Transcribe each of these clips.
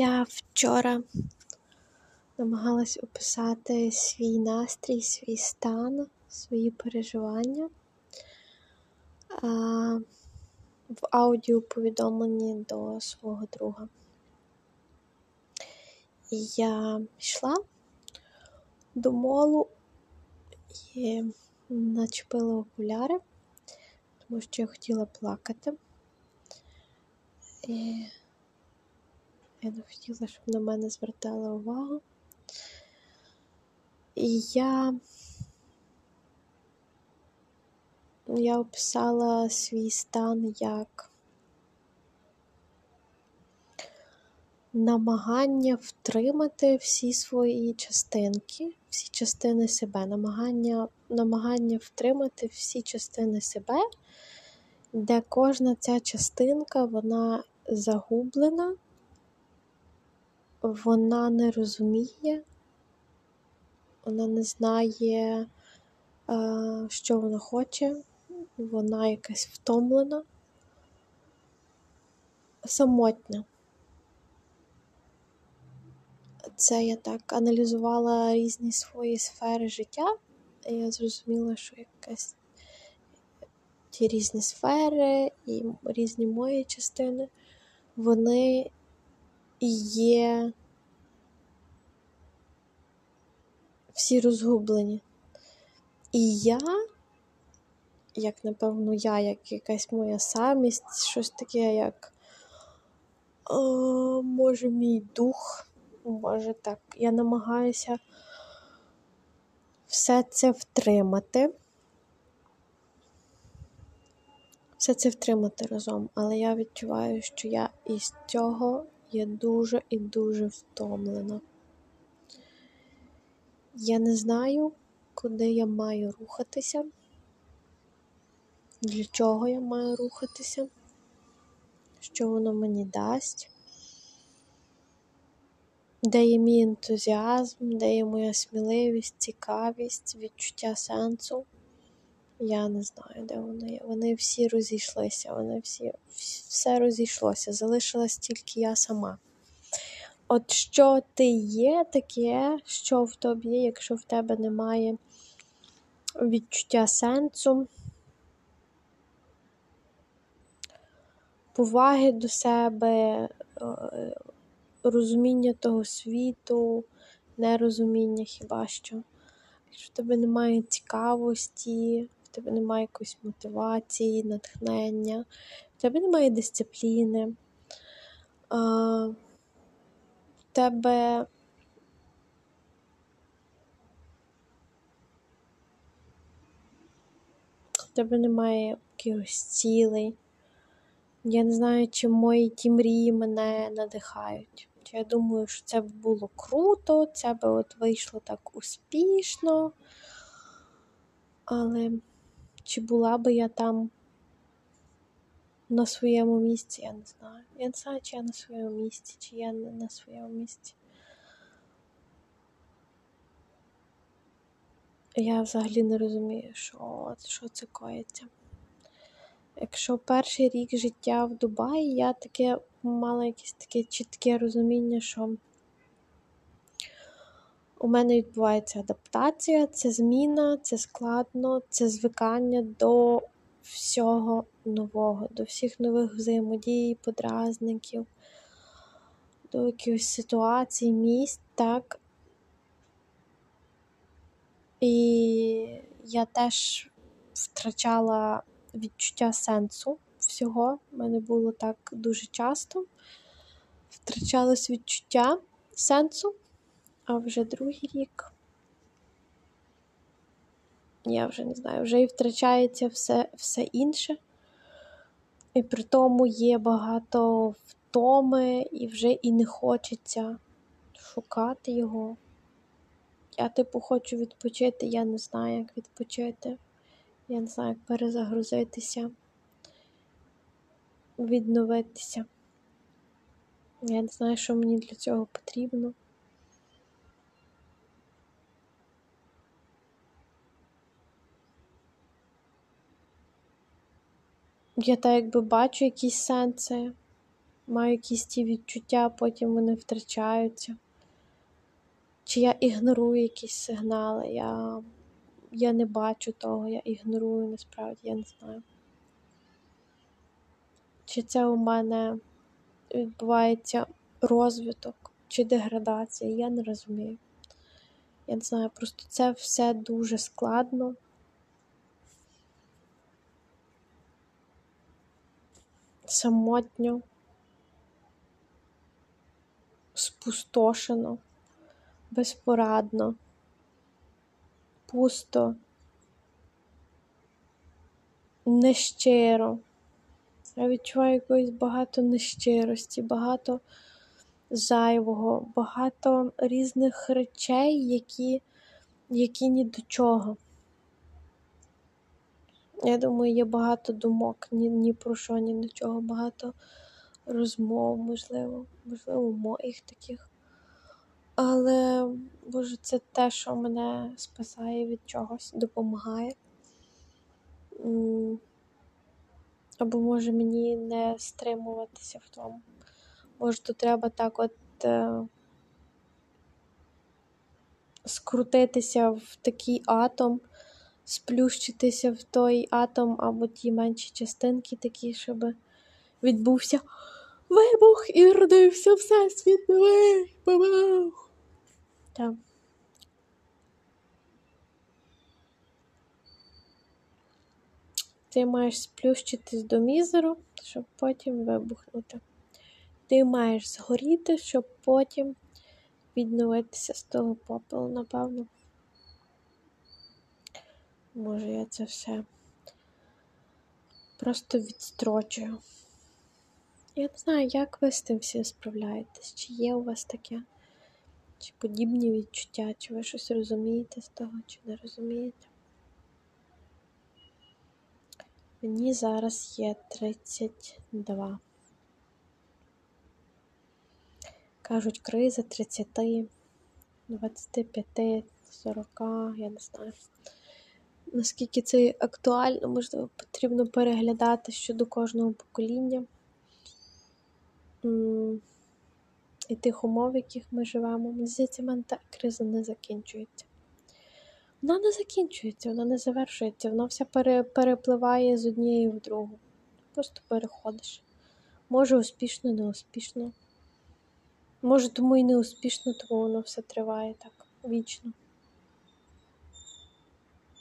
Я вчора намагалась описати свій настрій, свій стан, свої переживання в аудіоповідомленні до свого друга. Я йшла до молу і начепила окуляри, тому що я хотіла плакати. І я не хотіла, щоб на мене звертали увагу. І я я описала свій стан як намагання втримати всі свої частинки, всі частини себе, намагання, намагання втримати всі частини себе, де кожна ця частинка, вона загублена вона не розуміє, вона не знає, що вона хоче, вона якась втомлена, самотня. Це я так аналізувала різні свої сфери життя, і я зрозуміла, що якась ті різні сфери і різні мої частини, вони є всі розгублені. І я, як напевно, я, як якась моя самість, щось таке, як о, може мій дух, може так, я намагаюся все це втримати. Все це втримати разом, але я відчуваю, що я із цього я дуже і дуже втомлена. Я не знаю, куди я маю рухатися, для чого я маю рухатися, що воно мені дасть, де є мій ентузіазм, де є моя сміливість, цікавість, відчуття сенсу. Я не знаю, де вони. Вони всі розійшлися, вони всі, все розійшлося. Залишилась тільки я сама. От що ти є таке, що в тобі якщо в тебе немає відчуття сенсу, поваги до себе, е, розуміння того світу, нерозуміння хіба що. Якщо в тебе немає цікавості, в тебе немає якоїсь мотивації, натхнення, в тебе немає дисципліни, в тебе в тебе немає якихось цілей. Я не знаю, чи мої ті мрії мене надихають. Я думаю, що це б було круто, це б от вийшло так успішно. Але чи була би я там на своєму місці, я не знаю. Я не знаю, чи я на своєму місці, чи я не на своєму місці. Я взагалі не розумію, що, що це коїться. Якщо перший рік життя в Дубаї, я таке мала якесь таке чітке розуміння, що у мене відбувається адаптація, це зміна, це складно, це звикання до всього нового, до всіх нових взаємодій, подразників, до якихось ситуацій, місць, так. І я теж втрачала відчуття сенсу всього. У мене було так дуже часто. Втрачалось відчуття сенсу, а вже другий рік. Я вже не знаю, вже і втрачається все все інше. І при тому є багато втоми, і вже і не хочеться шукати його. Я, типу, хочу відпочити, я не знаю, як відпочити. Я не знаю, як перезагрузитися, відновитися. Я не знаю, що мені для цього потрібно. Я так якби бачу якісь сенси, маю якісь ті відчуття, потім вони втрачаються. Чи я ігнорую якісь сигнали, я я не бачу того, я ігнорую насправді, я не знаю. Чи це у мене відбувається розвиток чи деградація, я не розумію. Я не знаю, просто це все дуже складно. Самотньо, спустошено, безпорадно, пусто, нещиро. Я відчуваю якоїсь багато нещирості, багато зайвого, багато різних речей, які, які ні до чого. Я думаю, є багато думок, ні, ні про що, ні до чого, багато розмов, можливо, можливо, моїх таких. Але, Боже, це те, що мене спасає від чогось, допомагає. Або може мені не стримуватися в тому. Може, то треба так от е, скрутитися в такий атом, сплющитися в той атом або ті менші частинки такі, щоб відбувся вибух і родився всесвіт новий бабах. Так. Ти маєш сплющитись до мізеру, щоб потім вибухнути. Ти маєш згоріти, щоб потім відновитися з того попелу, напевно. Може, я це все просто відстрочую. Я не знаю, як ви з тим всім справляєтесь, чи є у вас таке, чи подібні відчуття, чи ви щось розумієте з того, чи не розумієте. Мені зараз є 32. Кажуть, криза 30, 25, 40, я не знаю. Наскільки це актуально, можливо, потрібно переглядати щодо кожного покоління і тих умов, в яких ми живемо. Мені здається, мене криза не закінчується. Вона не закінчується, вона не завершується, вона вся пере, перепливає з однієї в другу. Просто переходиш. Може, успішно, не успішно. Може, тому і не успішно, тому воно все триває так вічно.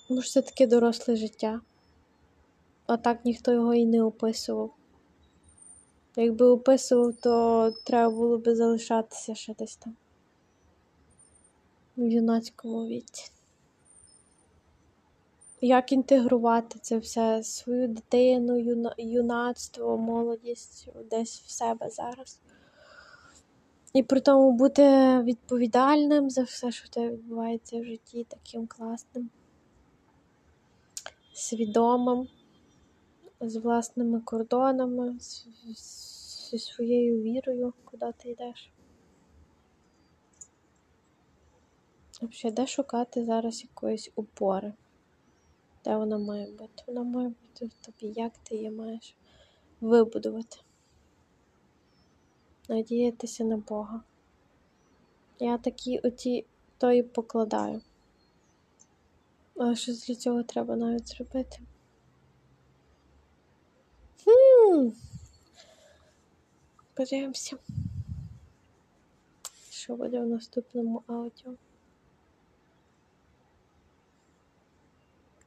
Може, це таке доросле життя. А так ніхто його і не описував. Якби описував, то треба було би залишатися ще десь там. В юнацькому віці. Як інтегрувати це все, свою дитину, юна... юнацтво, молодість десь в себе зараз. І при тому бути відповідальним за все, що в тебе відбувається в житті, таким класним, свідомим, з власними кордонами, зі своєю вірою, куди ти йдеш. Взагалі, де шукати зараз якоїсь опори? Де вона має бути? Вона має бути в тобі, як ти її маєш вибудувати надіятися на Бога. Я такі оті то і покладаю. Але щось для цього треба навіть зробити. Хм. Подивимося, що буде в наступному аудіо.